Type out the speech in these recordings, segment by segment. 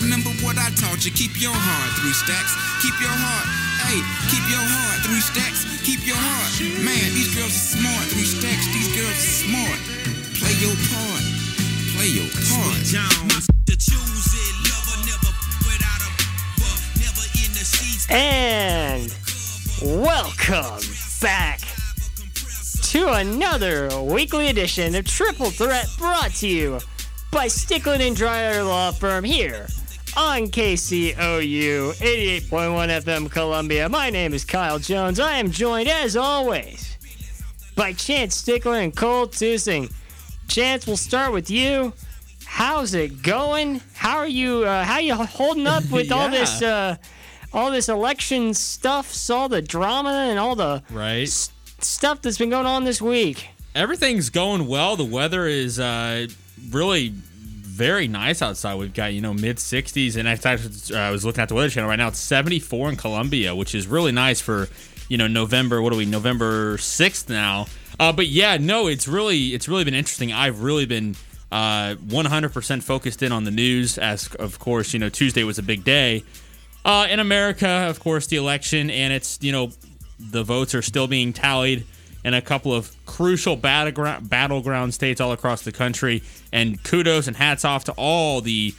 remember what I taught you. Keep your heart, three stacks. Keep your heart. Hey, keep your heart, three stacks. Keep your heart. Man, these girls are smart, three stacks. These girls are smart. Play your part. Play your part. Jones, the choosing lover, never without a fuck, never in the sheets. And welcome back to another weekly edition of Triple Threat brought to you by Stickland and Dryer Law Firm here on KCOU 88.1 FM Columbia. My name is Kyle Jones. I am joined as always by Chance Stickler and Cole Tusing. Chance, we'll start with you. How's it going? How are you? Uh, how you holding up with all this? Uh, all this election stuff, all the drama and all the right? stuff that's been going on this week. Everything's going well. The weather is uh, really very nice outside. We've got you know mid 60s, and I, thought- uh, I was looking at the Weather Channel right now. It's 74 in Columbia, which is really nice for you know November. What are we? November 6th now. Uh, but yeah, no, it's really it's really been interesting. I've really been uh, 100% focused in on the news, as of course you know Tuesday was a big day. Uh, in America, of course, the election, and it's, you know, the votes are still being tallied in a couple of crucial battleground, battleground states all across the country. And kudos and hats off to all the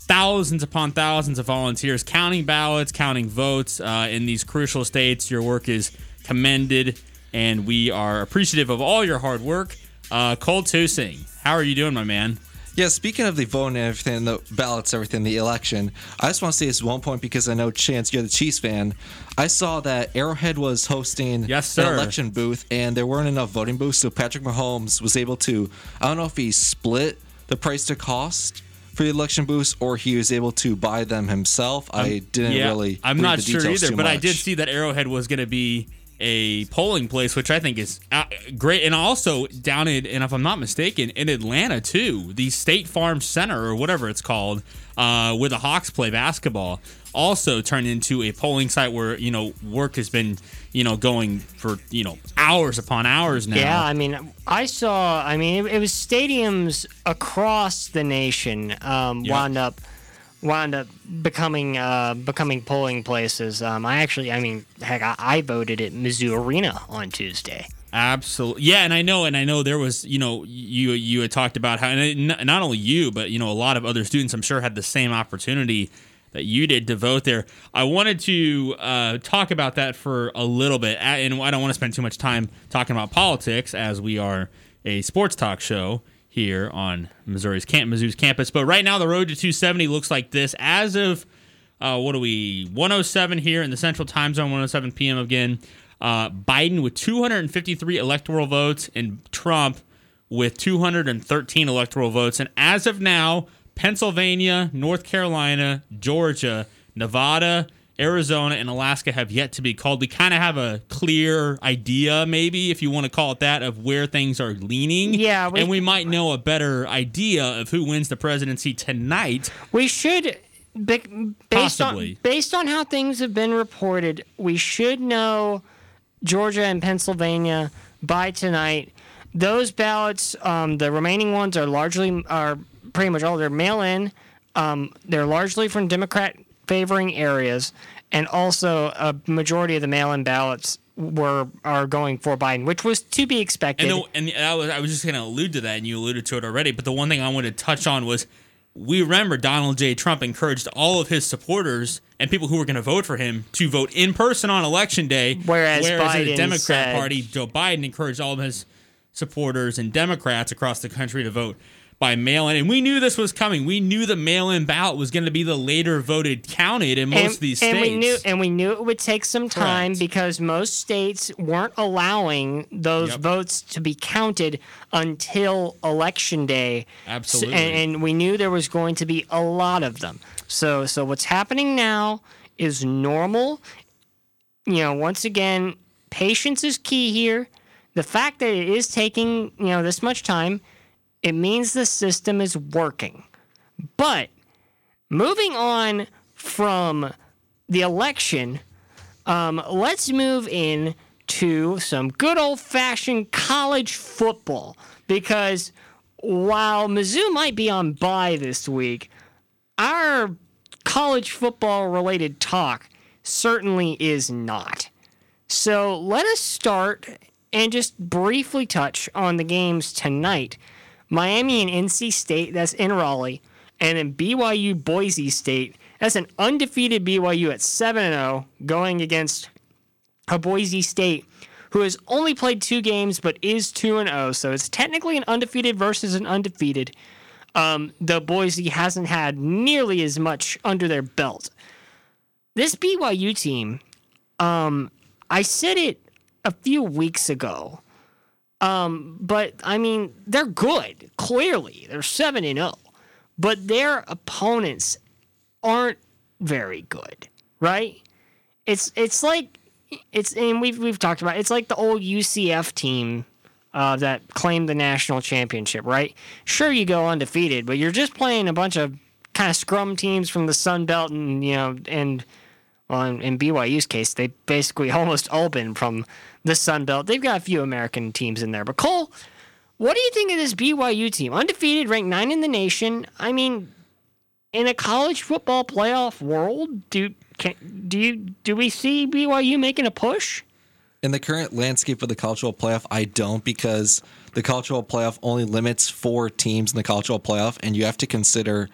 thousands upon thousands of volunteers counting ballots, counting votes uh, in these crucial states. Your work is commended, and we are appreciative of all your hard work. Uh, Cole Tusing, how are you doing, my man? Yeah, speaking of the vote and everything, the ballots, everything, the election, I just want to say this one point because I know Chance, you're the Chiefs fan. I saw that Arrowhead was hosting Yes, an election booth, and there weren't enough voting booths, so Patrick Mahomes was able to. I don't know if he split the price to cost for the election booths or he was able to buy them himself. I um, didn't really. I'm not sure either, but I did see that Arrowhead was going to be a polling place, which I think is uh, great, and also down in, and if I'm not mistaken, in Atlanta too, the State Farm Center or whatever it's called, uh, where the Hawks play basketball, also turned into a polling site where you know work has been you know going for you know hours upon hours now. Yeah, I mean, I saw. I mean, it, it was stadiums across the nation um, Yep. wound up wound up becoming uh, becoming polling places. Um, I actually, I mean, heck, I, I voted at Mizzou Arena on Tuesday. Absolutely, yeah, and I know, and I know there was, you know, you you had talked about how, and not only you, but you know, a lot of other students, I'm sure, had the same opportunity that you did to vote there. I wanted to uh, talk about that for a little bit, and I don't want to spend too much time talking about politics, as we are a sports talk show here on Missouri's camp, Mizzou's campus. But right now, the road to 270 looks like this. As of uh, what are we 107 here in the central time zone 107 p.m again uh, biden with 253 electoral votes and trump with 213 electoral votes and as of now pennsylvania north carolina georgia nevada arizona and alaska have yet to be called we kind of have a clear idea maybe if you want to call it that of where things are leaning Yeah, we- and we might know a better idea of who wins the presidency tonight We should, based Possibly. on based on how things have been reported, we should know Georgia and Pennsylvania by tonight. Those ballots, um, the remaining ones are largely are pretty much all they're mail in. Um, they're largely from Democrat favoring areas, and also a majority of the mail in ballots were are going for Biden, which was to be expected. And, the, and the, I, was, I was just going to allude to that, and you alluded to it already. But the one thing I wanted to touch on was we remember Donald J. Trump encouraged all of his supporters and people who were going to vote for him to vote in person on election day. Whereas the Biden Democrat said- Party, Joe Biden encouraged all of his supporters and Democrats across the country to vote by mail in. And we knew this was coming. We knew the mail in ballot was going to be the later voted counted in most and, of these and states. we knew and we knew it would take some time Correct. because most states weren't allowing those Yep. votes to be counted until election day. Absolutely. So- and, and we knew there was going to be a lot of them. So so what's happening now is normal. You know, once again, patience is key here. The fact that it is taking, you know, this much time, it means the system is working. But moving on from the election, um, let's move in to some good old fashioned college football because while Mizzou might be on bye this week, our college football related talk certainly is not. So let us start and just briefly touch on the games tonight. Miami and NC State, that's in Raleigh, and then BYU Boise State, that's an undefeated BYU at 7 0 going against a Boise State who has only played two games but is 2 0. So it's technically an undefeated versus an undefeated. Um, though Boise hasn't had nearly as much under their belt. This BYU team, um, I said it a few weeks ago. Um, but I mean, they're good. Clearly, they're seven and zero, but their opponents aren't very good, right? It's it's like it's and we've we've talked about it, it's like the old UCF team uh, that claimed the national championship, right? Sure, you go undefeated, but you're just playing a bunch of kind of scrum teams from the Sun Belt, and you know, and well, in, in BYU's case, they basically almost all been from the Sun Belt. They've got a few American teams in there, but Cole, what do you think of this BYU team? Undefeated, ranked nine in the nation. I mean, in a college football playoff world, do can, do you do we see BYU making a push? In the current landscape of the cultural playoff, I don't because the cultural playoff only limits four teams in the cultural playoff, and you have to consider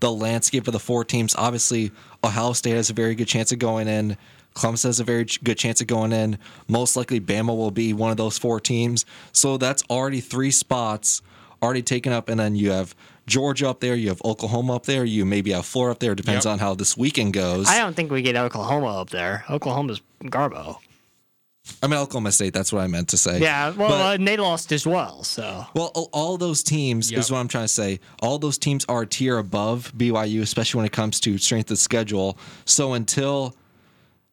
the landscape of the four teams. Obviously, Ohio State has a very good chance of going in. Clemson has a very good chance of going in. Most likely, Bama will be one of those four teams. So that's already three spots already taken up, and then you have Georgia up there, you have Oklahoma up there, you maybe have Florida up there. Depends Yep. on how this weekend goes. I don't think we get Oklahoma up there. Oklahoma's Garbo. I mean Oklahoma State. That's what I meant to say. Yeah, well, But- uh, and they lost as well. So Well, all- all those teams Yep. is what I'm trying to say. All those teams are a tier above BYU, especially when it comes to strength of schedule. So until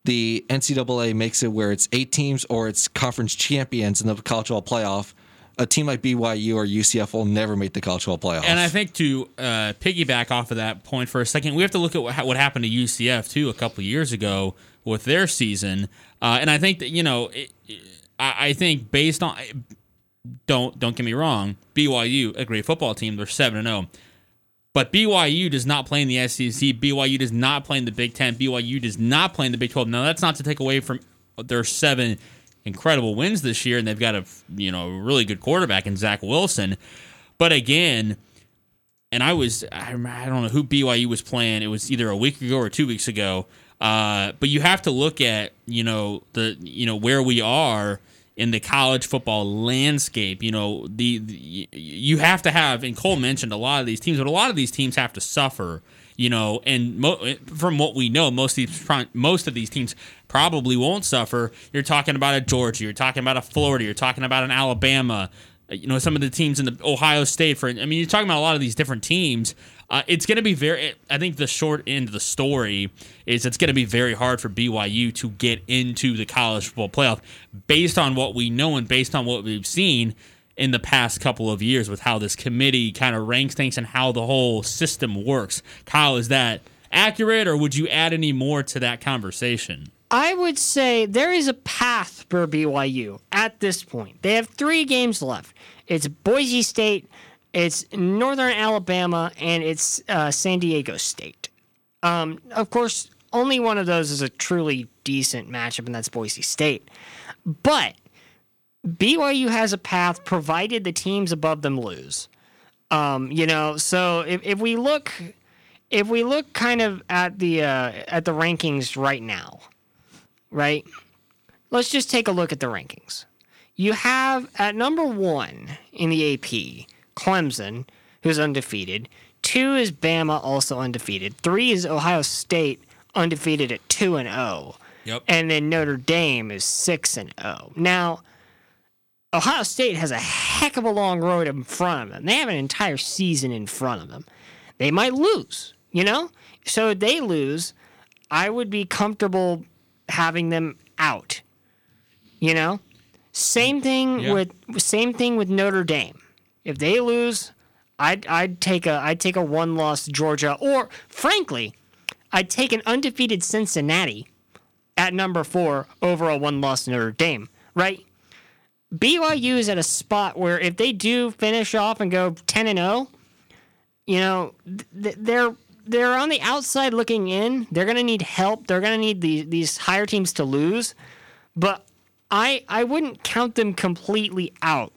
the NCAA makes it where it's eight teams or it's conference champions in the college football playoff, a team like BYU or UCF will never make the college football playoff. And I think to uh, piggyback off of that point for a second, we have to look at what, what happened to UCF too a couple of years ago with their season. Uh, and I think that you know, it, I, I think based on don't don't get me wrong, BYU a great football team. They're seven and zero. But BYU does not play in the SEC. BYU does not play in the Big Ten. BYU does not play in the Big Twelve. Now that's not to take away from their seven incredible wins this year, and they've got a you know really good quarterback in Zach Wilson. But again, and I was I, I don't know who BYU was playing. It was either a week ago or two weeks ago. Uh, but you have to look at you know the you know where we are in the college football landscape. You know the, the you have to have and Cole mentioned a lot of these teams, but a lot of these teams have to suffer. You know, and mo- from what we know, most of these most of these teams probably won't suffer. You're talking about a Georgia, you're talking about a Florida, you're talking about an Alabama you know some of the teams in the Ohio State for I mean you're talking about a lot of these different teams uh, it's going to be very I think the short end of the story is it's going to be very hard for BYU to get into the college football playoff based on what we know and based on what we've seen in the past couple of years with how this committee kind of ranks things and how the whole system works Kyle is that accurate or would you add any more to that conversation I would say there is a path for BYU at this point. They have three games left. It's Boise State, it's Northern Alabama, and it's uh, San Diego State. Um, of course, only one of those is a truly decent matchup, and that's Boise State. But BYU has a path provided the teams above them lose. Um, you know, so if, if we look if we look kind of at the uh, at the rankings right now, right? Let's just take a look at the rankings. You have at number one in the AP, Clemson, who's undefeated. Two is Bama, also undefeated. Three is Ohio State, undefeated at two and zero. Yep. And then Notre Dame is six and zero. Now, Ohio State has a heck of a long road in front of them. They have an entire season in front of them. They might lose, you know? So if they lose, I would be comfortable having them out. You know? Same thing Yeah. with same thing with Notre Dame. If they lose, I'd I'd take a I'd take a one loss Georgia or frankly, I'd take an undefeated Cincinnati at number four over a one loss Notre Dame, right? BYU is at a spot where if they do finish off and go 10 and 0, you know, th- they're they're on the outside looking in. They're going to need help. They're going to need the, these higher teams to lose. But I I wouldn't count them completely out.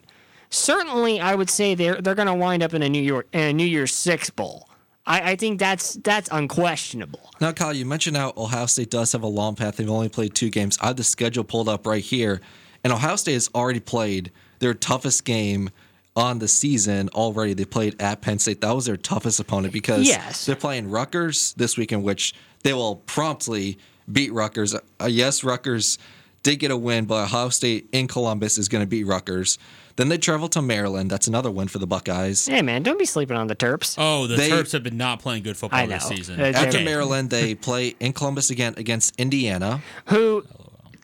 Certainly, I would say they're they're going to wind up in a New York in a New Year's Six bowl. I, I think that's that's unquestionable. Now, Kyle, you mentioned how Ohio State does have a long path. They've only played two games. I have the schedule pulled up right here, and Ohio State has already played their toughest game on the season already. They played at Penn State. That was their toughest opponent because Yes. they're playing Rutgers this week, in which they will promptly beat Rutgers. Uh, yes, Rutgers did get a win, but Ohio State in Columbus is going to beat Rutgers. Then they travel to Maryland. That's another win for the Buckeyes. Hey man, don't be sleeping on the Terps. Oh, the They- Terps have been not playing good football I this season. After Okay. Maryland, they play in Columbus again against Indiana. Who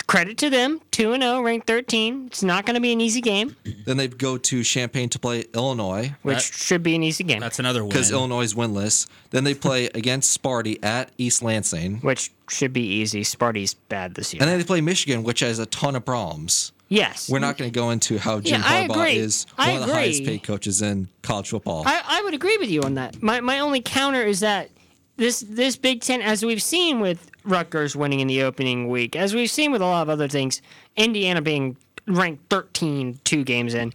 credit to them, two and zero, ranked thirteen. It's not going to be an easy game, Then they go to Champaign to play Illinois which That- should be an easy game, That's another win. because Illinois is winless. Then they play against Sparty at East Lansing. which should be easy. Sparty's bad this year. And then they play Michigan, which has a ton of problems. yes, We're not going to go into how Jim Yeah, Harbaugh agree. is I one of the highest paid coaches in college football. I, I would agree with you on that. My my only counter is that this this Big Ten, as we've seen with Rutgers winning in the opening week, as we've seen with a lot of other things, Indiana being ranked 13 two games in,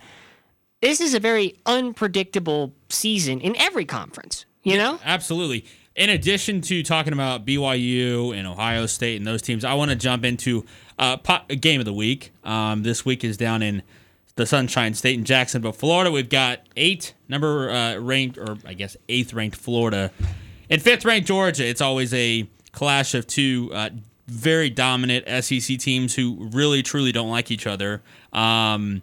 this is a very unpredictable season in every conference. You know, Absolutely. In addition to talking about BYU and Ohio State and those teams, I want to jump into uh, game of the week. Um, this week is down in the Sunshine State in Jacksonville, Florida. We've got eight number uh, ranked, or I guess eighth ranked Florida, and fifth ranked Georgia. It's always a clash of two uh, very dominant SEC teams who really truly don't like each other. Um,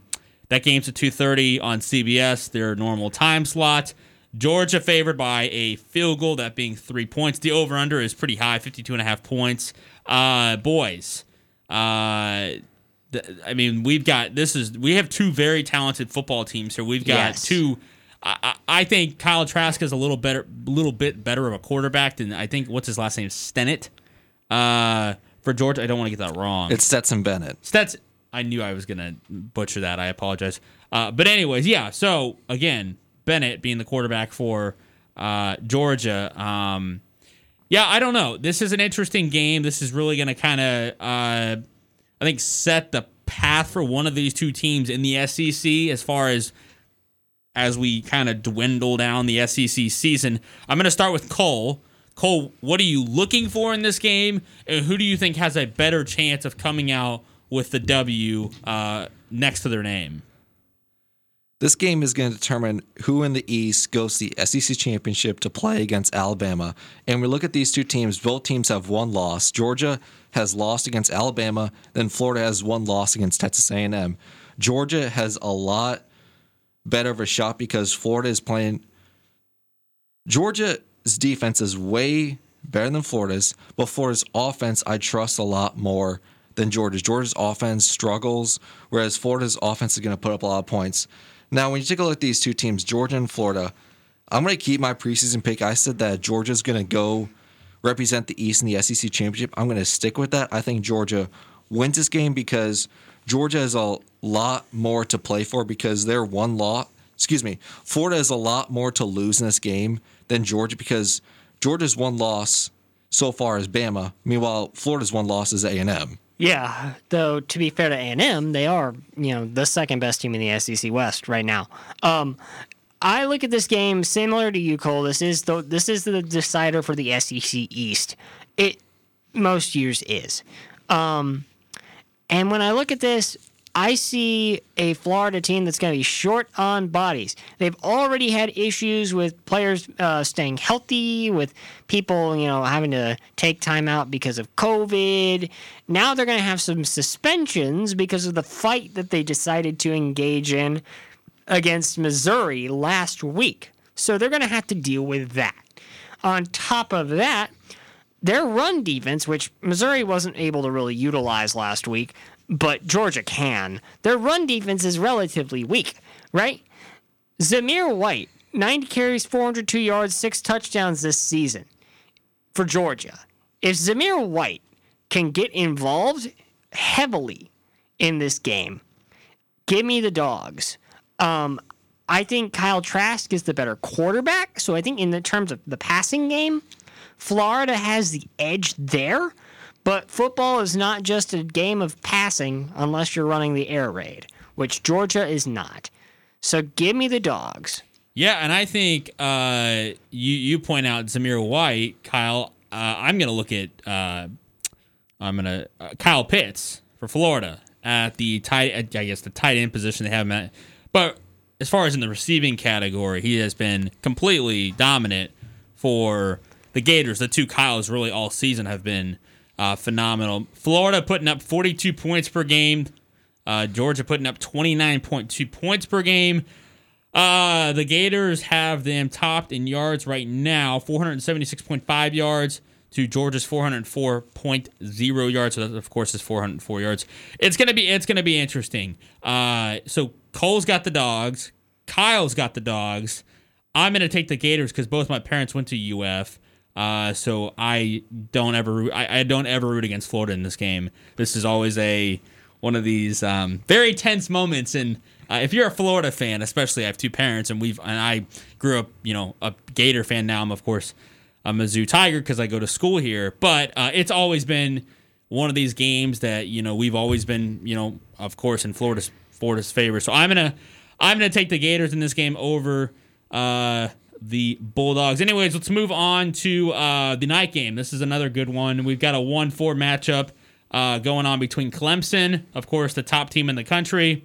that game's at 2:30 on CBS, their normal time slot. Georgia favored by a field goal, that being three points. The over under is pretty high, 52 and a half points. Uh, boys, uh, th- I mean, we've got this is we have two very talented football teams here. We've got Yes. two. I, I think Kyle Trask is a little better, little bit better of a quarterback than I think. What's his last name? Stennett. Uh, for Georgia, I don't want to get that wrong. it's Stetson Bennett. Stats. I knew I was gonna butcher that. I apologize. Uh, but anyways, yeah. So again, Bennett being the quarterback for uh, Georgia. Um, yeah, I don't know. This is an interesting game. This is really gonna kind of, uh, I think, set the path for one of these two teams in the SEC as far as as we kind of dwindle down the SEC season. I'm gonna start with Cole. Cole, what are you looking for in this game, and who do you think has a better chance of coming out with the W uh, next to their name? This game is going to determine who in the East goes to the SEC championship to play against Alabama. And we look at these two teams. Both teams have one loss. Georgia has lost against Alabama. Then Florida has one loss against Texas A&M. Georgia has a lot better of a shot because Florida is playing. Georgia's defense is way better than Florida's, but Florida's offense I trust a lot more than Georgia's. Georgia's offense struggles, whereas Florida's offense is going to put up a lot of points. Now, when you take a look at these two teams, Georgia and Florida, I'm going to keep my preseason pick. I said that Georgia's going to go represent the East in the SEC championship. I'm going to stick with that. I think Georgia wins this game because Georgia has a lot more to play for because they're one lot. Excuse me, Florida has a lot more to lose in this game than Georgia because Georgia's one loss so far is Bama. Meanwhile, Florida's one loss is A&M. Yeah, though to be fair to A and M, they are you know the second best team in the SEC West right now. Um, I look at this game similar to you, Cole. This is the this is the decider for the SEC East. It most years is, um, and when I look at this, I see a Florida team that's going to be short on bodies. They've already had issues with players uh, staying healthy, with people, you know, having to take time out because of COVID. Now they're going to have some suspensions because of the fight that they decided to engage in against Missouri last week. So they're going to have to deal with that. On top of that, their run defense, which Missouri wasn't able to really utilize last week, but Georgia can, their run defense is relatively weak, right? Zamir White, 90 carries, 402 yards, six touchdowns this season for Georgia. If Zamir White can get involved heavily in this game, give me the dogs. Um, I think Kyle Trask is the better quarterback. So I think in the terms of the passing game, Florida has the edge there. But football is not just a game of passing unless you're running the air raid, which Georgia is not. So give me the dogs. Yeah, and I think uh, you you point out Zamir White, Kyle. Uh, I'm gonna look at uh, I'm gonna uh, Kyle Pitts for Florida at the tight I guess the tight end position they have him at. But as far as in the receiving category, he has been completely dominant for the Gators. The two Kyles really all season have been uh, phenomenal. Florida putting up 42 points per game. Uh, Georgia putting up 29.2 points per game. Uh, the Gators have them topped in yards right now, 476.5 yards to Georgia's 404.0 yards. So that, of course, is 404 yards. It's gonna be it's gonna be interesting. Uh, so Cole's got the dogs. Kyle's got the dogs. I'm gonna take the Gators because both my parents went to UF. Uh, so I don't ever I, I don't ever root against Florida in this game. This is always a one of these um, very tense moments and uh, if you're a Florida fan, especially, I have two parents, and we've and I grew up, you know, a Gator fan. Now I'm, of course, a Mizzou Tiger because I go to school here. But uh, it's always been one of these games that you know we've always been, you know, of course, in Florida's Florida's favor. So I'm gonna I'm gonna take the Gators in this game over uh, the Bulldogs. Anyways, let's move on to uh, the night game. This is another good one. We've got a one-four matchup uh, going on between Clemson, of course, the top team in the country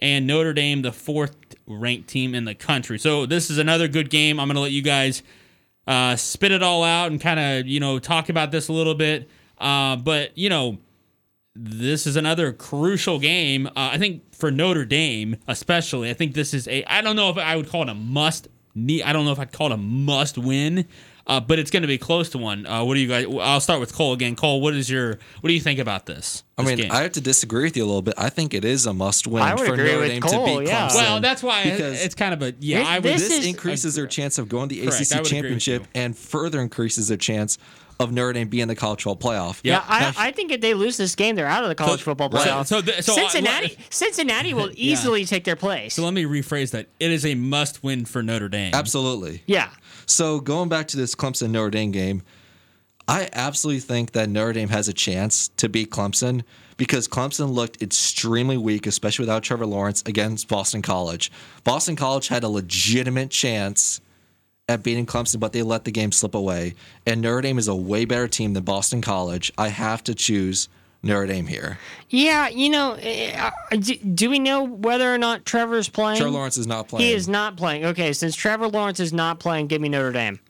and Notre Dame, the fourth ranked team in the country. So this is another good game. I'm going to let you guys uh, spit it all out and kind of you know talk about this a little bit. Uh, but you know, this is another crucial game. Uh, I think for Notre Dame, especially. I think this is a. I don't know if I would call it a must. Need. I don't know if I'd call it a must win. Uh, but it's going to be close to one. Uh, what do you guys? I'll start with Cole again. Cole, what is your? What do you think about this? I this mean, game? I have to disagree with you a little bit. I think it is a must-win I would for agree Notre with Dame Cole, to beat yeah. Clemson. well, that's why because it's kind of a yeah. This- I would. this this is- increases their chance of going to the Correct, ACC would agree with championship and further increases their chance of Notre Dame being in the college football playoff. Yeah. Yeah, I, I think if they lose this game, they're out of the college football playoff. So the- so uh, I- Cincinnati, Cincinnati will easily take their place. So let me rephrase that. It is a must win for Notre Dame. Absolutely. yeah, So going back to this Clemson Notre Dame game, I absolutely think that Notre Dame has a chance to beat Clemson because Clemson looked extremely weak, especially without Trevor Lawrence against Boston College. Boston College had a legitimate chance at beating Clemson, but they let the game slip away. And Notre Dame is a way better team than Boston College. I have to choose Notre Dame here. yeah. You know, uh, do, do we know whether or not Trevor's playing? Trevor Lawrence is not playing. He is not playing. Okay, since Trevor Lawrence is not playing, give me Notre Dame.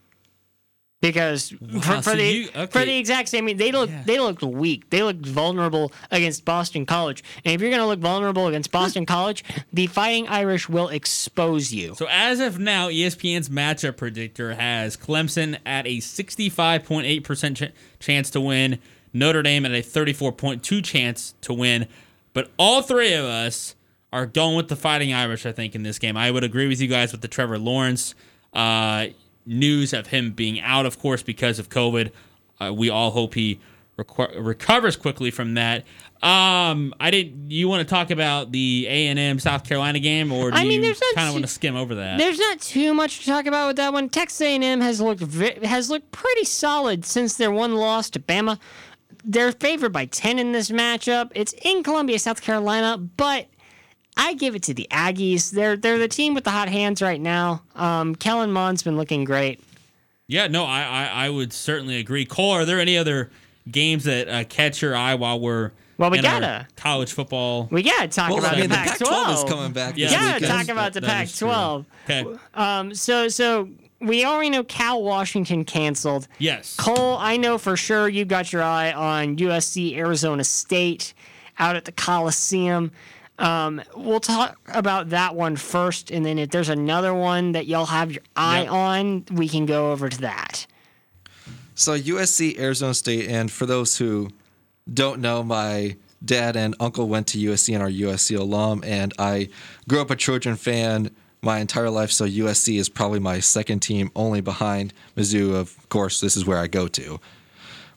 Because for, for so the you- for the exact same, I mean, they look they looked weak. They looked vulnerable against Boston College. And if you're going to look vulnerable against Boston College, the Fighting Irish will expose you. So as of now, ESPN's matchup predictor has Clemson at a 65.8% ch- chance to win, Notre Dame at a 34.2 chance to win. But all three of us are going with the Fighting Irish, I think, in this game. I would agree with you guys with the Trevor Lawrence uh, news of him being out, of course, because of COVID. Uh, we all hope he reco- recovers quickly from that. Um, I didn't. You want to talk about the A and M South Carolina game, or do I mean, you there's not kind of want to skim over that? There's not too much to talk about with that one. Texas A&M has looked ve- has looked pretty solid since their one loss to Bama. They're favored by 10 in this matchup. It's in Columbia, South Carolina, but I give it to the Aggies. They're they're the team with the hot hands right now. Um, Kellen Mond's been looking great. Yeah, no, I, I, I would certainly agree. Cole, are there any other games that uh, catch your eye while we're Well, we in gotta. college football? We gotta talk well, about I mean, the the Pac-12. Pac-12 is coming back. Yeah, this Yeah, weekend. talk about the That is. Pac-12. Okay. Um, so so we already know Cal Washington canceled. Yes. Cole, I know for sure you got your eye on USC Arizona State out at the Coliseum. Um, we'll talk about that one first, and then if there's another one that y'all have your eye Yep. on, we can go over to that. So USC, Arizona State, and for those who don't know, my dad and uncle went to USC and are USC alum, and I grew up a Trojan fan my entire life. So USC is probably my second team, only behind Mizzou. Of course, this is where I go to.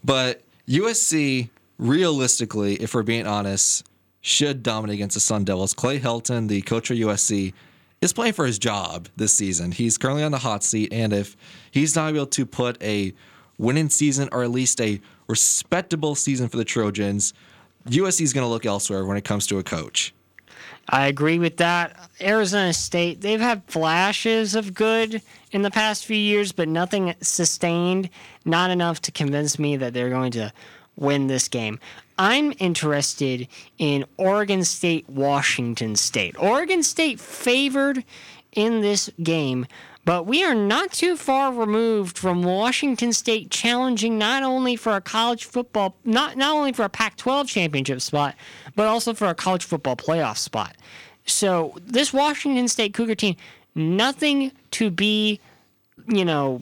But USC, realistically, if we're being honest, should dominate against the Sun Devils. Clay Helton, the coach of USC, is playing for his job this season. He's currently on the hot seat, and if he's not able to put a winning season or at least a respectable season for the Trojans, USC is going to look elsewhere when it comes to a coach. I agree with that. Arizona State, they've had flashes of good in the past few years, but nothing sustained, not enough to convince me that they're going to win this game. I'm interested in Oregon State, Washington State. Oregon State favored in this game, but we are not too far removed from Washington State challenging not only for a college football, not not only for a Pac-12 championship spot, but also for a college football playoff spot. So this Washington State Cougar team, nothing to be, you know,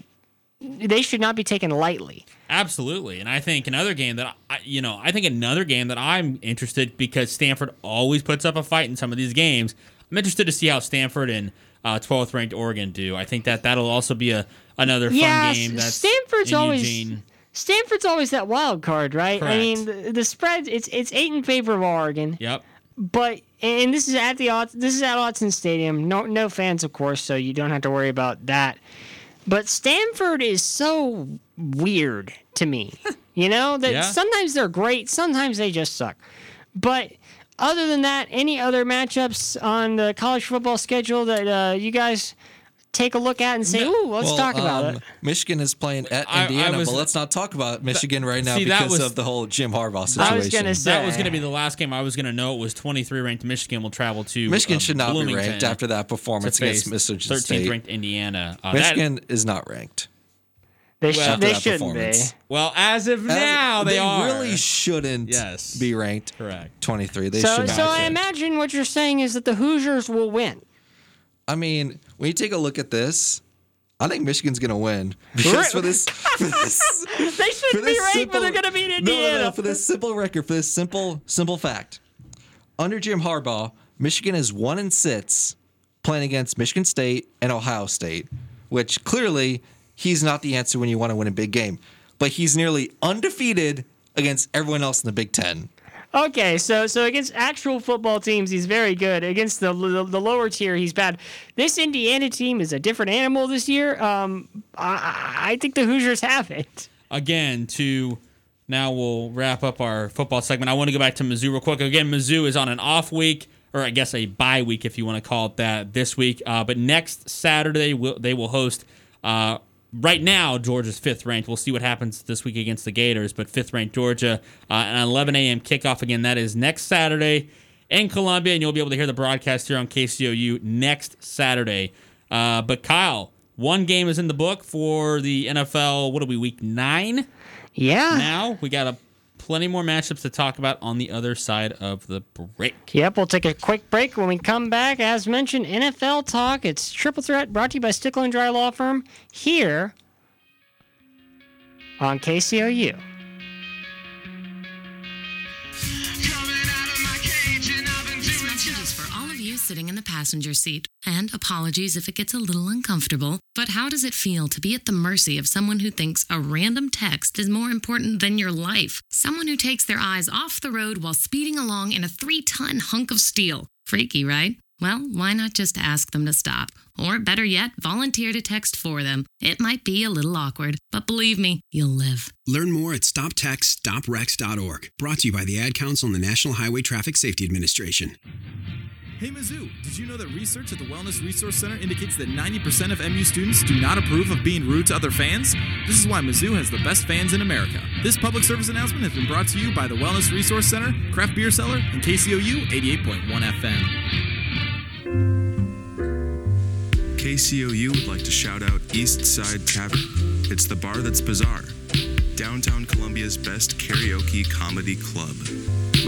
they should not be taken lightly. Absolutely, and I think another game that I, you know, I think another game that I'm interested because Stanford always puts up a fight in some of these games. I'm interested to see how Stanford and uh, 12th ranked Oregon do. I think that that'll also be a another fun game. That's Stanford's always Eugene. Stanford's always that wild card, right? I mean, the, the spread it's it's eight in favor of Oregon, Yep. but and this is at the this is at Autzen Stadium. No no fans, of course, so you don't have to worry about that. But Stanford is so weird to me. You know that Yeah. sometimes they're great, sometimes they just suck. But other than that, any other matchups on the college football schedule that uh, you guys take a look at and say, "Ooh, let's Well, talk about um, it." Michigan is playing at I- I Indiana, was- but let's not talk about Michigan right now See, because was- of the whole Jim Harbaugh I situation. was gonna say That was going to be the last game I was going to know. It was 23 ranked Michigan will travel to Michigan uh, should not be Bloomington ranked after that performance face against Michigan 13th State. ranked Indiana. Uh, Michigan is not ranked. They, Well, sh- they shouldn't be. performance. well, as of now, they, are. They really shouldn't Yes. be ranked Correct. 23. They So, should so not. I imagine what you're saying is that the Hoosiers will win. I mean, when you take a look at this, I think Michigan's going to win because for this, for this They for shouldn't be this ranked, but they're going to beat No, Indiana. No, no, for this simple record, for this simple, simple fact. Under Jim Harbaugh, Michigan is one and six playing against Michigan State and Ohio State, which clearly he's not the answer when you want to win a big game. But he's nearly undefeated against everyone else in the Big Ten. Okay, so so against actual football teams, he's very good. Against the the, the lower tier, he's bad. This Indiana team is a different animal this year. Um, I, I think the Hoosiers have it. again to now we'll wrap up our football segment. I want to go back to Mizzou real quick. Again, Mizzou is on an off week, or I guess a bye week if you want to call it that this week. Uh, but next Saturday will they will host. Uh, right now, Georgia's fifth ranked. We'll see what happens this week against the Gators, but fifth ranked Georgia, uh, an 11 a.m. kickoff again. That is next Saturday in Columbia, and you'll be able to hear the broadcast here on KCOU next Saturday. Uh, but Kyle, one game is in the book for the NFL. What are we, week nine? Yeah. now. We got a plenty more matchups to talk about on the other side of the break. Yep, we'll take a quick break. When we come back, as mentioned, NFL talk. It's Triple Threat brought to you by Stickle and Dry Law Firm here on KCOU. Sitting in the passenger seat. And apologies if it gets a little uncomfortable. But how does it feel to be at the mercy of someone who thinks a random text is more important than your life? Someone who takes their eyes off the road while speeding along in a three ton hunk of steel. Freaky, right? Well, why not just ask them to stop? Or better yet, volunteer to text for them. It might be a little awkward, but believe me, you'll live. Learn more at stoptextsstopwrecks.org. Brought to you by the Ad Council and the National Highway Traffic Safety Administration. Hey Mizzou, did you know that research at the Wellness Resource Center indicates that 90% of MU students do not approve of being rude to other fans? This is why Mizzou has the best fans in America. This public service announcement has been brought to you by the Wellness Resource Center, Craft Beer Cellar, and KCOU 88.1 FM. KCOU would like to shout out East Side Tavern. It's the bar that's bizarre. Downtown Columbia's best karaoke comedy club.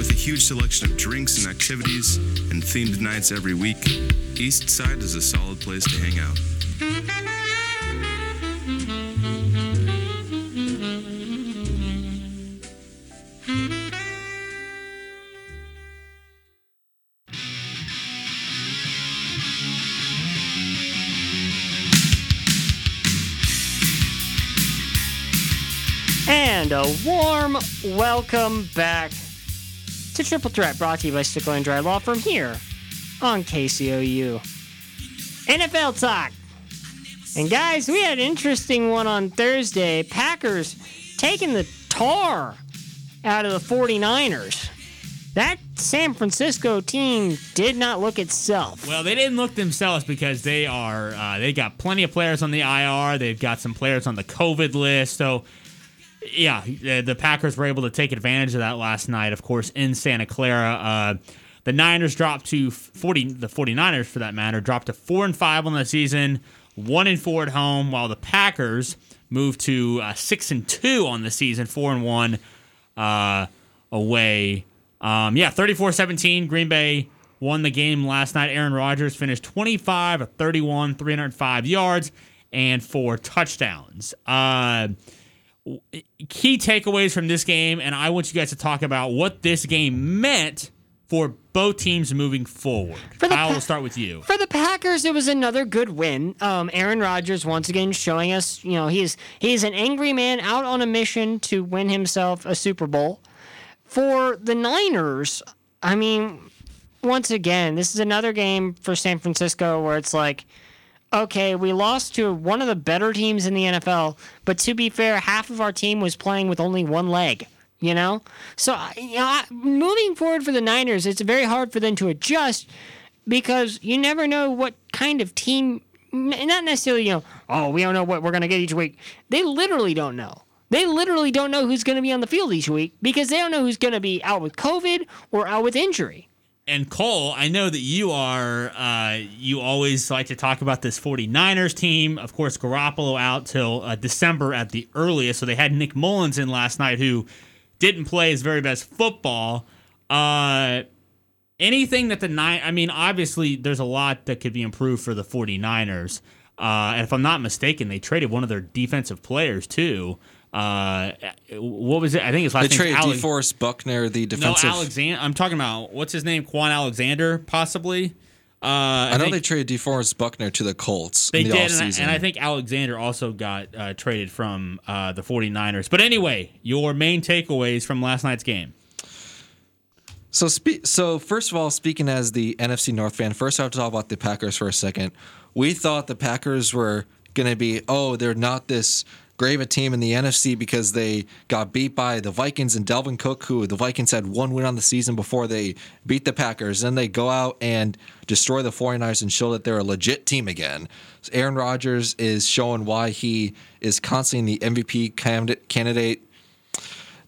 With a huge selection of drinks and activities and themed nights every week, East Side is a solid place to hang out. And a warm welcome back to Triple Threat, brought to you by Stickle and Dry Law Firm here on KCOU. NFL talk. And guys, we had an interesting one on Thursday. Packers taking the tar out of the 49ers. That San Francisco team did not look itself. Well, they didn't look themselves because they are uh, they got plenty of players on the IR. They've got some players on the COVID list. So, yeah, the, the Packers were able to take advantage of that last night. Of course, in Santa Clara, uh, the Niners dropped to 40. The 49ers, for that matter, dropped to four and five on the season, one and four at home, while the Packers moved to uh, six and two on the season, four and one uh, away. Um, yeah, 34 17. Green Bay won the game last night. Aaron Rodgers finished 25 of 31, 305 yards, and four touchdowns. Uh, key takeaways from this game, and I want you guys to talk about what this game meant for both teams moving forward. For the Kyle, Pa- we'll start with you. For the Packers, it was another good win. Um, Aaron Rodgers once again showing us, you know, he's he's an angry man out on a mission to win himself a Super Bowl. For the Niners, I mean, once again, this is another game for San Francisco where it's like, okay, we lost to one of the better teams in the NFL, but to be fair, half of our team was playing with only one leg. You know, so you know, moving forward for the Niners, it's very hard for them to adjust because you never know what kind of team. Not necessarily, you know, oh, we don't know what we're gonna get each week. They literally don't know. They literally don't know who's gonna be on the field each week because they don't know who's gonna be out with COVID or out with injury. And Cole, I know that you are, uh, you always like to talk about this 49ers team. Of course, Garoppolo out till uh, December at the earliest. So they had Nick Mullens in last night who didn't play his very best football. Uh, anything that the nine, I mean, obviously there's a lot that could be improved for the 49ers. Uh, and if I'm not mistaken, they traded one of their defensive players too. Uh, what was it? I think his They last name traded Alex- DeForest Buckner, the defensive. no, Alexander. I'm talking about what's his name? Kwon Alexander, possibly. Uh, I, know they traded DeForest Buckner to the Colts they in the did, and I, and I think Alexander also got uh, traded from uh, the 49ers. But anyway, your main takeaways from last night's game. So, spe- so first of all, speaking as the NFC North fan, first I have to talk about the Packers for a second. We thought the Packers were going to be, oh, they're not this grave a team in the NFC because they got beat by the Vikings and Dalvin Cook, who the Vikings had one win on the season before they beat the Packers. Then they go out and destroy the 49ers and show that they're a legit team again. So Aaron Rodgers is showing why he is constantly the MVP candidate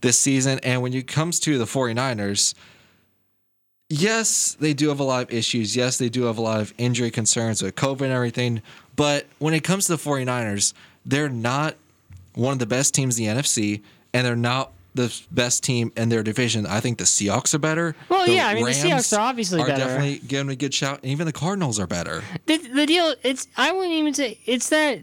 this season. And when it comes to the 49ers, yes, they do have a lot of issues. Yes, they do have a lot of injury concerns with COVID and everything. But when it comes to the 49ers, they're not one of the best teams in the NFC, and they're not the best team in their division. I think the Seahawks are better. Well, The yeah, I mean, the Seahawks are obviously better. definitely giving a good shout. And even the Cardinals are better. The, the deal, it's I wouldn't even say it's that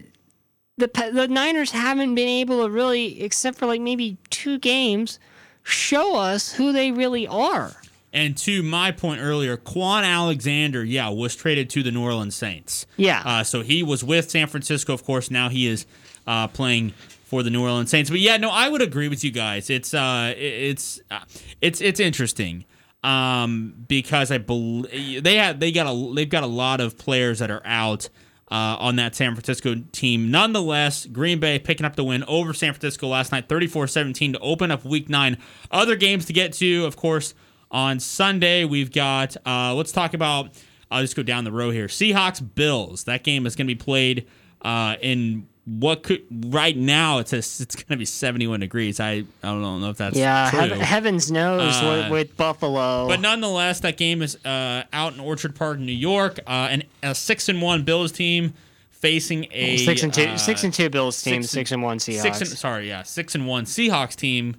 the the Niners haven't been able to really, except for like maybe two games, show us who they really are. And to my point earlier, Kwon Alexander, yeah, was traded to the New Orleans Saints. Yeah. Uh, so he was with San Francisco, of course. Now he is uh, playing for the New Orleans Saints. But yeah, no, I would agree with you guys. It's uh, it's uh, it's it's interesting um, because I believe they have they got a they've got a lot of players that are out. Uh, on that San Francisco team. Nonetheless, Green Bay picking up the win over San Francisco last night, 34 17 to open up week nine. Other games to get to, of course, on Sunday, we've got, uh, let's talk about, I'll just go down the row here. Seahawks Bills. That game is going to be played uh, in what could, right now, it's, a, it's going to be 71 degrees. I, I don't know if that's Yeah, true. heav- heavens knows Uh, with, with Buffalo. But nonetheless, that game is uh, out in Orchard Park, New York. Uh, and a six and one Bills team facing a six and two, uh, six and two Bills team, six six, and- and one Seahawks. Six and, sorry, yeah, six and one Seahawks team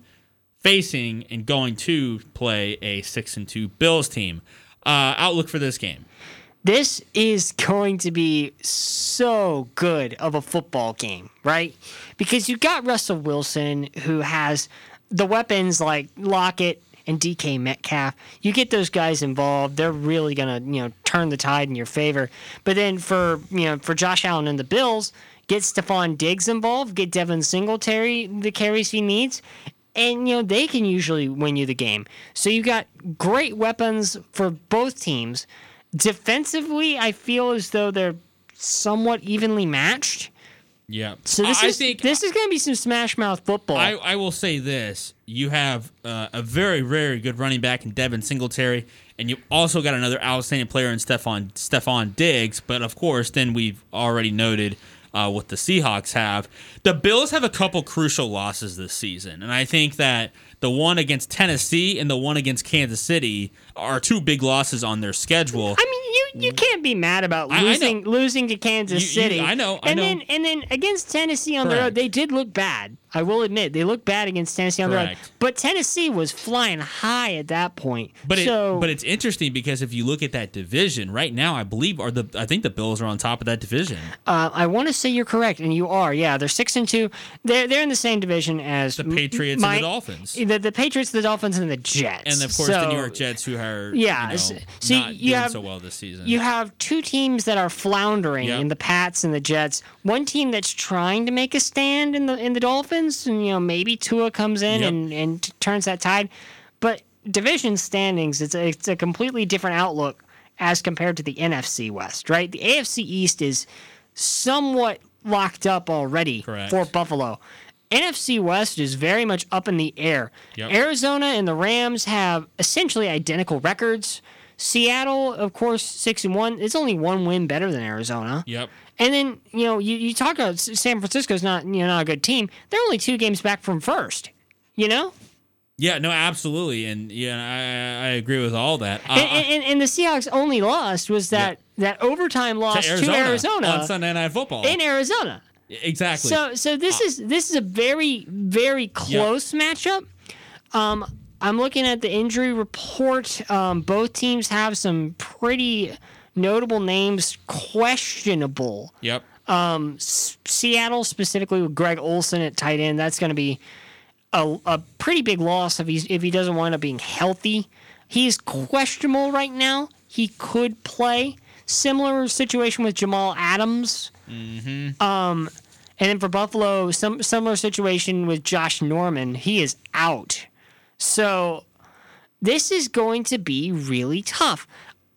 facing and going to play a six and two Bills team. Uh, outlook for this game. This is going to be so good of a football game, right? Because you got Russell Wilson who has the weapons like Lockett and DK Metcalf. You get those guys involved, they're really gonna, you know, turn the tide in your favor. But then for you know, for Josh Allen and the Bills, get Stefon Diggs involved, get Devin Singletary the carries he needs. And you know they can usually win you the game. So you've got great weapons for both teams. Defensively, I feel as though they're somewhat evenly matched. Yeah. So this I is think this is going to be some smash mouth football. I, I will say this: you have uh, a very, very good running back in Devin Singletary, and you also got another outstanding player in Stefon Stefon Diggs. But of course, then we've already noted uh, what the Seahawks have. The Bills have a couple crucial losses this season, and I think that the one against Tennessee and the one against Kansas City are two big losses on their schedule. I mean, you you can't be mad about I- I losing losing to Kansas You- you- City. I know, I and know. then and then against Tennessee on the road, they did look bad. I will admit they looked bad against Tennessee on the road. But Tennessee was flying high at that point. But it, but it's interesting because if you look at that division right now, I believe are the I think the Bills are on top of that division. uh, I want to say you're correct, and you are. Yeah, they're six and two. They're they're in the same division as The Patriots and the Dolphins. The, the Patriots, the Dolphins, and the Jets. And of course, the New York Jets, who are Yeah, you know, s- see, not you doing have- so well this season. You have two teams that are floundering Yep. in the Pats and the Jets. One team that's trying to make a stand in the in the Dolphins, and you know maybe Tua comes in Yep. and, and turns that tide. But division standings, it's a, it's a completely different outlook as compared to the NFC West, right? The AFC East is somewhat locked up already Correct. for Buffalo. NFC West is very much up in the air. Yep. Arizona and the Rams have essentially identical records. Seattle, of course, six and one. It's only one win better than Arizona. Yep. And then you know you, you talk about San Francisco's not you know not a good team. They're only two games back from first. You know, Yeah, no, absolutely, and yeah, I, I agree with all that. Uh, and, and, and the Seahawks only lost was that that overtime loss to to Arizona, Arizona, on Sunday Night Football. in Arizona. exactly. So so this is this is a very very close matchup. Um, I'm looking at the injury report. Um, both teams have some pretty notable names questionable. yep. S- Seattle specifically with Greg Olsen at tight end. That's going to be a, a pretty big loss if he's if he doesn't wind up being healthy. He's questionable right now. He could play. Similar situation with Jamal Adams. Mm-hmm. Um, and then for Buffalo, some similar situation with Josh Norman. He is out. So this is going to be really tough.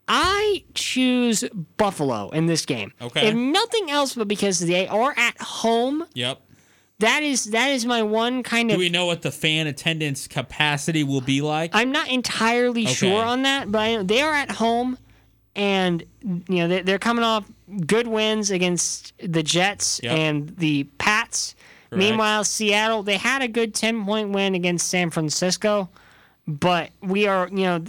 I choose Buffalo in this game. Okay. If nothing else, but because they are at home, Yep. that is that is my one kind of. Do we know what the fan attendance capacity will be like? I'm not entirely sure on that, but I they are at home, and you know they- they're coming off good wins against the Jets Yep. and the Pats. Correct. Meanwhile, Seattle they had a good ten point win against San Francisco, but we are you know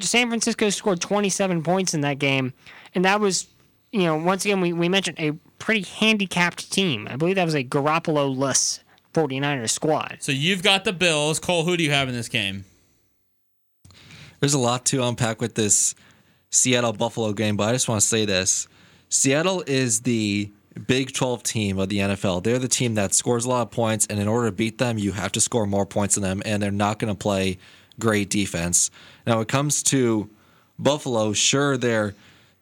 San Francisco scored 27 points in that game, and that was you know once again we, we mentioned a pretty handicapped team. I believe that was a Garoppolo-less 49ers squad. so you've got the Bills. Cole, who do you have in this game? There's a lot to unpack with this Seattle Buffalo game, but I just want to say this. Seattle is the Big 12 team of the NFL. They're the team that scores a lot of points, and in order to beat them, you have to score more points than them, and they're not going to play great defense. Now, it comes to Buffalo, sure, their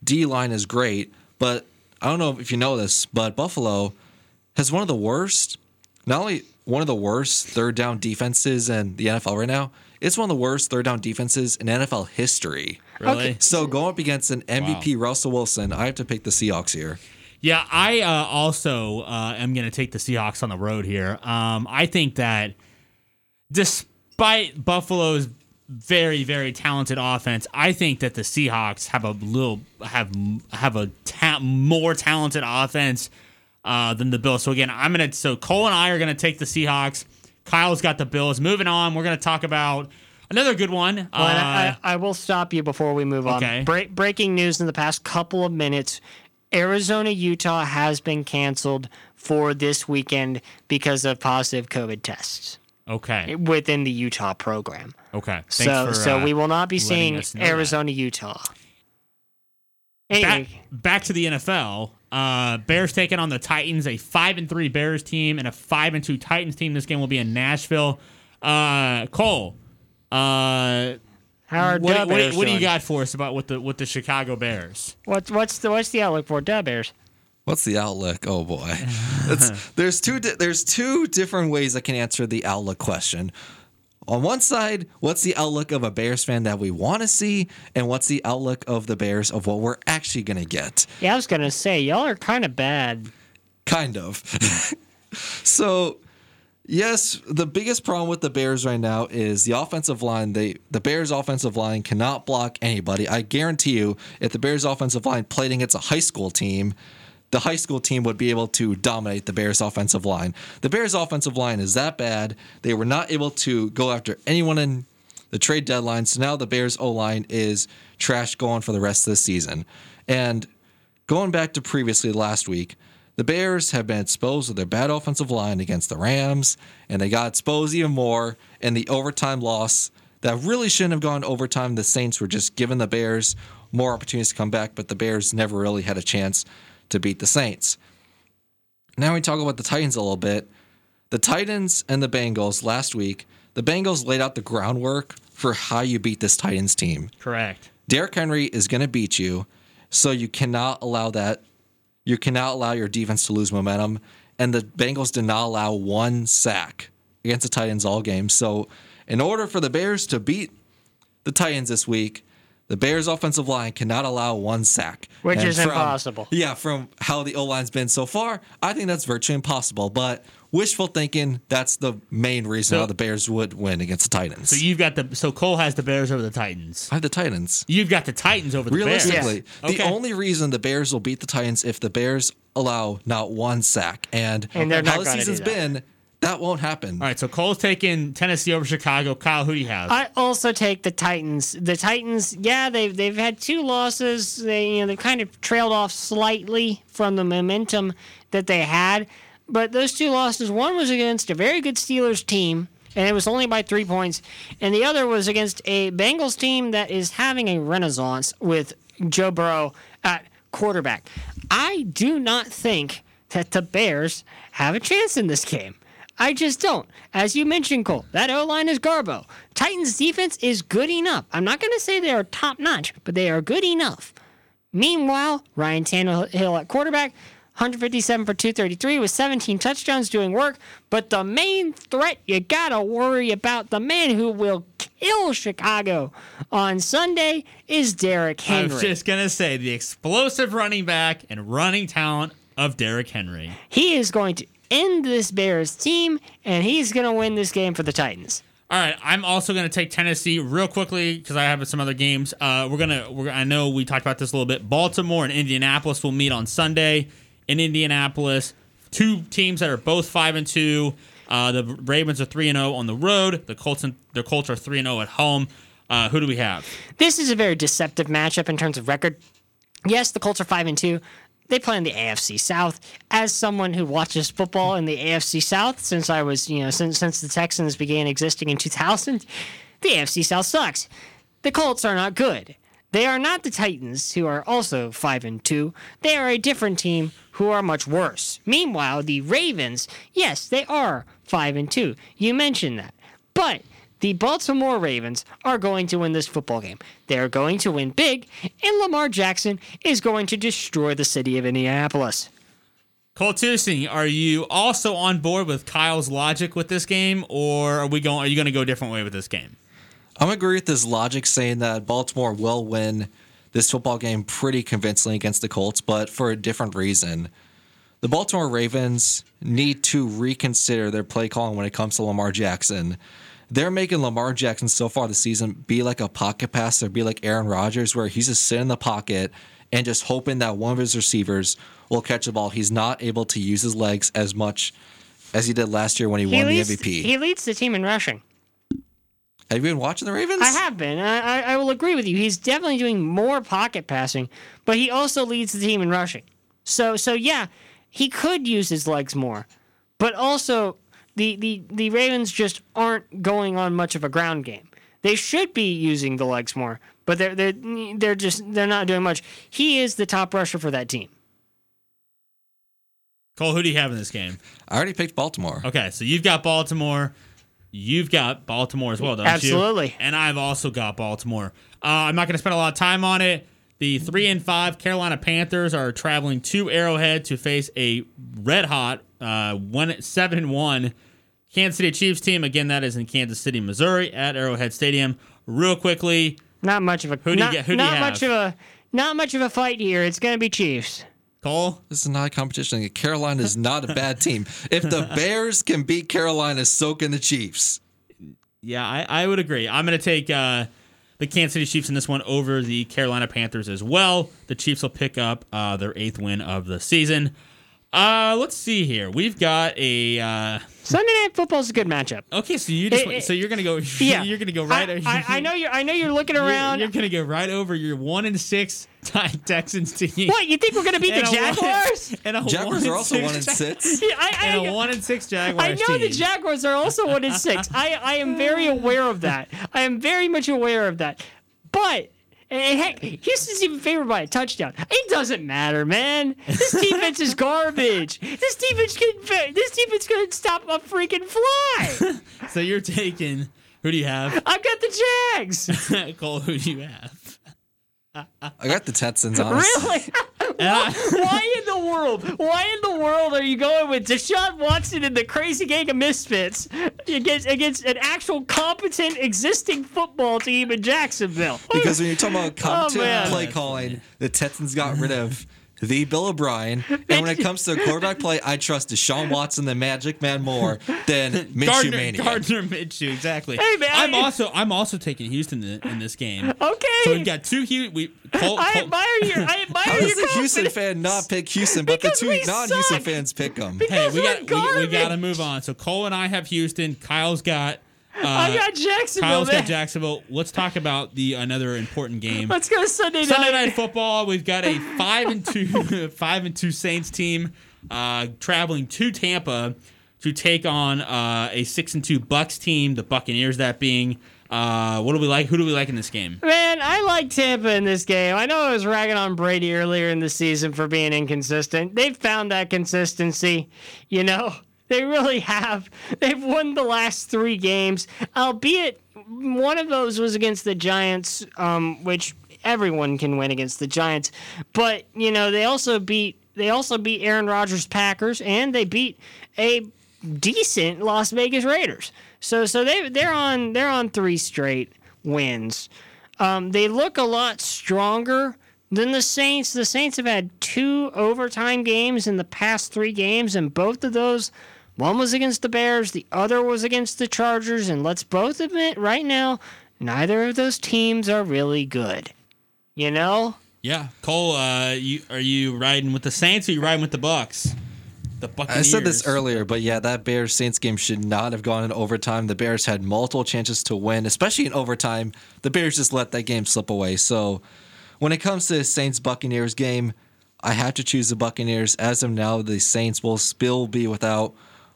D line is great, but I don't know if you know this, but Buffalo has one of the worst, not only one of the worst third down defenses in the NFL right now, it's one of the worst third down defenses in NFL history. Really? So going up against an MVP Russell Wilson, I have to pick the Seahawks here. Yeah, I uh, also uh, am going to take the Seahawks on the road here. Um, I think that despite Buffalo's very very talented offense, I think that the Seahawks have a little have have a ta- more talented offense uh, than the Bills. So again, I'm gonna so Cole and I are gonna take the Seahawks. Kyle's got the Bills. Moving on, we're gonna talk about another good one. Well, Uh, I, I, I will stop you before we move Okay. on. Break, breaking news in the past couple of minutes Arizona, Utah has been canceled for this weekend because of positive COVID tests okay, within the Utah program. okay. Thanks so, for, so uh, we will not be seeing know that. Arizona, Utah. back, Anyway, back to the NFL. Uh, Bears taking on the Titans, a five and three Bears team and a five and two Titans team. This game will be in Nashville. Uh, Cole, uh, how are what, what, what do you got for us about with the with the Chicago Bears? What's what's the what's the outlook for Dub Bears? What's the outlook? Oh boy, it's, there's two di- there's two different ways I can answer the outlook question. on one side, what's the outlook of a Bears fan that we want to see, and what's the outlook of the Bears of what we're actually going to get? Yeah, I was gonna say y'all are kind of bad. Kind of. so, yes, the biggest problem with the Bears right now is the offensive line. They the Bears offensive line cannot block anybody. I guarantee you, if the Bears offensive line played against a high school team, the high school team would be able to dominate the Bears offensive line. The Bears offensive line is that bad. They were not able to go after anyone in the trade deadline. So now the Bears O line is trash going for the rest of the season. And going back to previously last week, the Bears have been exposed with their bad offensive line against the Rams, and they got exposed even more in the overtime loss that really shouldn't have gone overtime. The Saints were just giving the Bears more opportunities to come back, but the Bears never really had a chance to beat the Saints. Now we talk about the Titans a little bit. The Titans and the Bengals last week, the Bengals laid out the groundwork for how you beat this Titans team. Correct. Derrick Henry is going to beat you, so you cannot allow that. You cannot allow your defense to lose momentum. And the Bengals did not allow one sack against the Titans all game. So, in order for the Bears to beat the Titans this week, the Bears' offensive line cannot allow one sack, Which And is impossible. Yeah, from how the O line's been so far, I think that's virtually impossible. But wishful thinking, that's the main reason So- how the Bears would win against the Titans. So you've got the so Cole has the Bears over the Titans. I have the Titans. You've got the Titans over the Bears. Realistically, Yeah. the Okay. only reason the Bears will beat the Titans if the Bears allow not one sack. And, And how not the season's do that. been, that won't happen. All right, so Cole's taking Tennessee over Chicago. Kyle, who do you have? I also take the Titans. The Titans, yeah, they've they've had two losses. They you know they've kind of trailed off slightly from the momentum that they had, but those two losses, one was against a very good Steelers team, and it was only by three points, and the other was against a Bengals team that is having a renaissance with Joe Burrow at quarterback. I do not think that the Bears have a chance in this game. I just don't. As you mentioned, Cole, that O line is Garbo. Titans defense is good enough. I'm not going to say they are top notch, but they are good enough. Meanwhile, Ryan Tannehill at quarterback, 157 for 233 with 17 touchdowns doing work. But the main threat you got to worry about, the man who will kill Chicago on Sunday, is Derrick Henry. I was just gonna say the explosive running back and running talent of Derrick Henry. he is going to end this Bears team, and he's going to win this game for the Titans. All right, I'm also going to take Tennessee real quickly because I have some other games. Uh, we're gonna, we're, I know we talked about this a little bit. Baltimore and Indianapolis will meet on Sunday in Indianapolis. Two teams that are both five and two. Uh, the Ravens are three and zero on the road. The Colts and the Colts are three and zero at home. Uh, who do we have? This is a very deceptive matchup in terms of record. Yes, the Colts are five and two. They play in the AFC South. As someone who watches football in the AFC South since I was, you know, since since the Texans began existing in 2000, the AFC South sucks. The Colts are not good. They are not the Titans, who are also five and two. They are a different team who are much worse. Meanwhile, the Ravens, yes, they are five and two. You mentioned that, but the Baltimore Ravens are going to win this football game. They are going to win big, and Lamar Jackson is going to destroy the city of Indianapolis. Cole Tusing, are you also on board with Kyle's logic with this game, or are we going? Are you going to go a different way with this game? I'm agree with this logic saying that Baltimore will win this football game pretty convincingly against the Colts, but for a different reason. The Baltimore Ravens need to reconsider their play calling when it comes to Lamar Jackson. They're making Lamar Jackson so far this season be like a pocket passer, be like Aaron Rodgers, where he's just sitting in the pocket and just hoping that one of his receivers will catch the ball. He's not able to use his legs as much as he did last year when he, won leads, the MVP. he leads the team in rushing. Have you been watching the Ravens? I have been. I, I, I will agree with you. He's definitely doing more pocket passing, but he also leads the team in rushing. So so yeah, he could use his legs more, but also the the the Ravens just aren't going on much of a ground game. They should be using the legs more, but they're they're they're just they're not doing much. He is the top rusher for that team. Cole, who do you have in this game? I already picked Baltimore. Okay, so you've got Baltimore. You've got Baltimore as well, don't you? Absolutely. And I've also got Baltimore. Uh, I'm not going to spend a lot of time on it. The three and five Carolina Panthers are traveling to Arrowhead to face a red hot uh, one seven and one Kansas City Chiefs team. Again, that is in Kansas City, Missouri, at Arrowhead Stadium. Real quickly, Not much of a Who do you not, get- who do you not have? much of a not much of a fight here. It's gonna be Chiefs. Cole. This is not a competition. Carolina is not a bad team. If the Bears can beat Carolina, so can the Chiefs. Yeah, I, I would agree. I'm going to take uh, the Kansas City Chiefs in this one over the Carolina Panthers as well. The Chiefs will pick up uh, their eighth win of the season. Uh, let's see here. We've got a. Uh, Sunday night football's a good matchup. okay, so you just It- it- so you're gonna go. Yeah, you're gonna go right. I, I, I know you're. I know you're looking You're, around. you're gonna go right over your one and six Texans team. what you think we're gonna beat the And a one- Jaguars? and a one Jaguars are also six one and six. Yeah, I, I, And a one and six Jaguars I know the team. Jaguars are also one and six. I, I am very aware of that. I am very much aware of that. But and heck, Houston's even favored by a touchdown. It doesn't matter, man. This defense is garbage. This defense can this defense couldn't stop a freaking fly. So you're taking. Who do you have? I've got the Jags. Cole, who do you have? I got the Texans, honestly. Really? why, why in the world? Why in the world are you going with Deshaun Watson and the crazy gang of misfits against against an actual competent existing football team in Jacksonville? Because when you're talking about oh, competent Oh, play calling, the Texans got rid of the Bill O'Brien. And when it comes to quarterback play, I trust Deshaun Watson, the Magic Man, more than Minshew Gardner, Mania. Gardner Minshew, exactly. Hey, man, I'm also I'm also taking Houston in, in this game. Okay. So we've got two Houston. We Cole, I admire your I admire How your does a Houston fan not pick Houston, but the two non-Houston suck. fans pick them? Hey, we got we, we got to move on. So Cole and I have Houston. Kyle's got. Uh, I got Jacksonville. Kyle's man. got Jacksonville. Let's talk about the another important game. Let's go Sunday night. Sunday night football. We've got a five and two, five and two Saints team uh, traveling to Tampa to take on uh, a six and two Bucks team. The Buccaneers, that being. Uh, what do we like? Who do we like in this game? Man, I like Tampa in this game. I know I was ragging on Brady earlier in the season for being inconsistent. They've found that consistency, you know. They really have. They've won the last three games, albeit one of those was against the Giants, um, which everyone can win against the Giants. But you know, they also beat they also beat Aaron Rodgers' Packers, and they beat a decent Las Vegas Raiders. So so they they're on they're on three straight wins. Um, they look a lot stronger than the Saints. The Saints have had two overtime games in the past three games, and both of those, one was against the Bears, the other was against the Chargers. And let's both admit right now, neither of those teams are really good. You know? Yeah, Cole. Uh, you are you riding with the Saints or you riding with the Bucks? The Buccaneers. I said this earlier, but yeah, that Bears Saints game should not have gone in overtime. The Bears had multiple chances to win, especially in overtime. The Bears just let that game slip away. So when it comes to the Saints Buccaneers game, I have to choose the Buccaneers. As of now, the Saints will still be without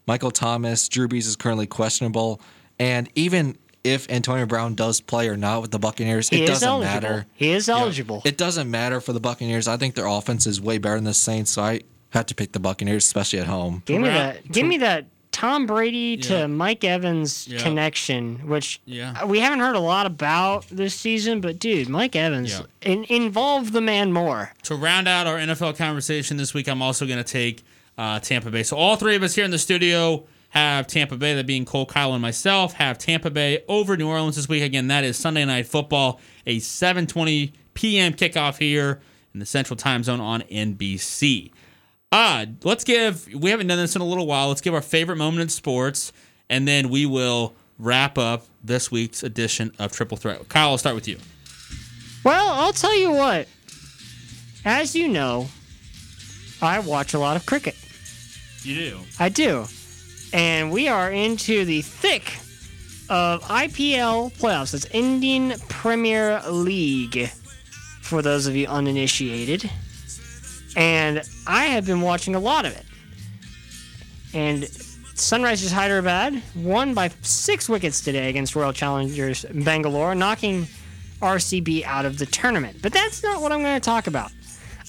Michael Thomas. Drew Brees is currently questionable. And even if Antonio Brown does play or not with the Buccaneers, He it is doesn't eligible. matter. He is eligible. It doesn't matter for the Buccaneers. I think their offense is way better than the Saints, so I had to pick the Buccaneers, especially at home. Give me Ra- that. Give me that. Tom Brady to Mike Evans Yeah. connection, which Yeah. we haven't heard a lot about this season, but dude, Mike Evans Yeah. in, involve the man more. To round out our NFL conversation this week, I'm also going to take uh, Tampa Bay. So all three of us here in the studio have Tampa Bay, that being Cole, Kyle, and myself, have Tampa Bay over New Orleans this week. Again, that is Sunday Night Football, a 7:20 p.m. kickoff here in the Central Time Zone on NBC. Uh, let's give. We haven't done this in a little while. Let's give our favorite moment in sports, and then we will wrap up this week's edition of Triple Threat. Kyle, I'll start with you. Well, I'll tell you what. As you know, I watch a lot of cricket. You do. I do. And we are into the thick of IPL playoffs. It's Indian Premier League, for those of you uninitiated. And I have been watching a lot of it. And Sunrisers Hyderabad won by six wickets today against Royal Challengers Bangalore, knocking RCB out of the tournament. But that's not what I'm going to talk about.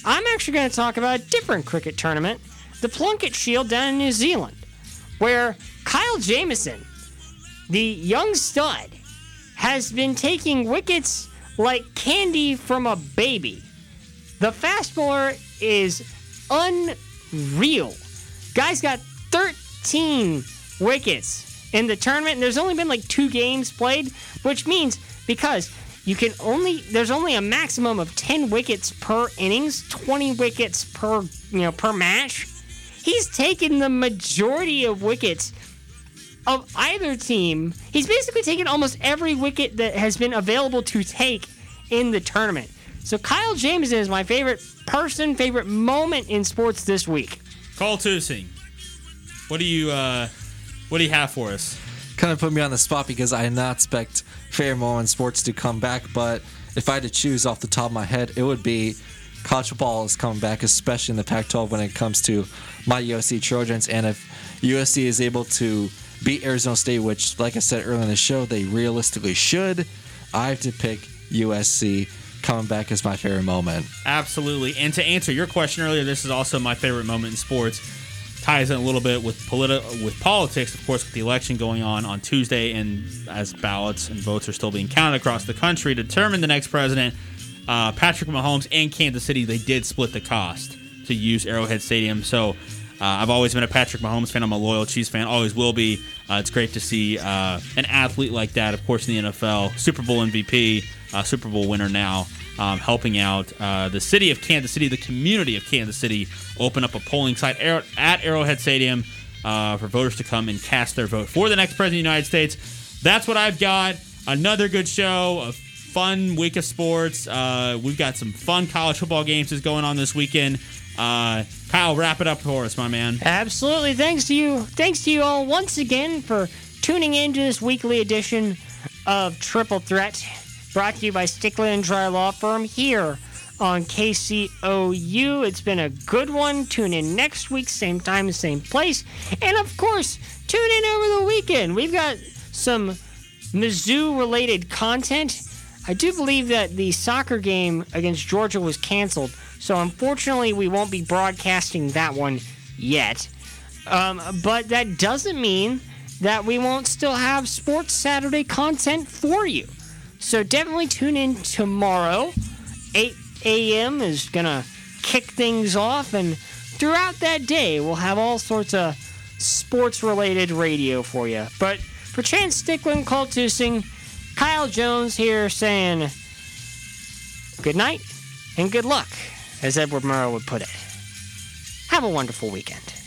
I'm actually going to talk about a different cricket tournament, the Plunket Shield down in New Zealand, where Kyle Jamieson, the young stud, has been taking wickets like candy from a baby. The fast bowler is unreal. Guy's got 13 wickets in the tournament. And there's only been like two games played, which means because you can only there's only a maximum of 10 wickets per innings, 20 wickets per you know per match. He's taken the majority of wickets of either team. He's basically taken almost every wicket that has been available to take in the tournament. So Kyle Jamieson is my favorite person, favorite moment in sports this week. Cole Tusing, what do you uh, what do you have for us? Kind of put me on the spot because I did not expect fair moment in sports to come back, but if I had to choose off the top of my head, it would be college football is coming back, especially in the Pac-12 when it comes to my USC Trojans, and if USC is able to beat Arizona State, which, like I said earlier in the show, they realistically should, I have to pick USC coming back as my favorite moment. Absolutely. And to answer your question earlier, this is also my favorite moment in sports. Ties in a little bit with politi- with politics, of course, with the election going on on Tuesday, and as ballots and votes are still being counted across the country to determine the next president, uh, Patrick Mahomes and Kansas City, they did split the cost to use Arrowhead Stadium. So uh, I've always been a Patrick Mahomes fan. I'm a loyal Chiefs fan. Always will be. Uh, it's great to see uh, an athlete like that, of course, in the NFL, Super Bowl MVP, uh, Super Bowl winner now, um, helping out uh, the city of Kansas City, the community of Kansas City, open up a polling site at Arrowhead Stadium for voters to come and cast their vote for the next president of the United States. That's what I've got. Another good show, a fun week of sports. Uh, we've got some fun college football games is going on this weekend. Uh, Kyle, wrap it up for us, my man. Absolutely. Thanks to you. Thanks to you all once again for tuning in to this weekly edition of Triple Threat, brought to you by Stickler and Dry Law Firm here on KCOU. It's been a good one. Tune in next week, same time, same place. And of course, tune in over the weekend. We've got some Mizzou related content. I do believe that the soccer game against Georgia was canceled. So unfortunately, we won't be broadcasting that one yet. Um, but that doesn't mean that we won't still have Sports Saturday content for you. So definitely tune in tomorrow. 8 a.m. is going to kick things off. And throughout that day, we'll have all sorts of sports related radio for you. But for Chance Stickland, Cole Tusing, Kyle Jones here saying good night and good luck as Edward Murrow would put it. Have a wonderful weekend.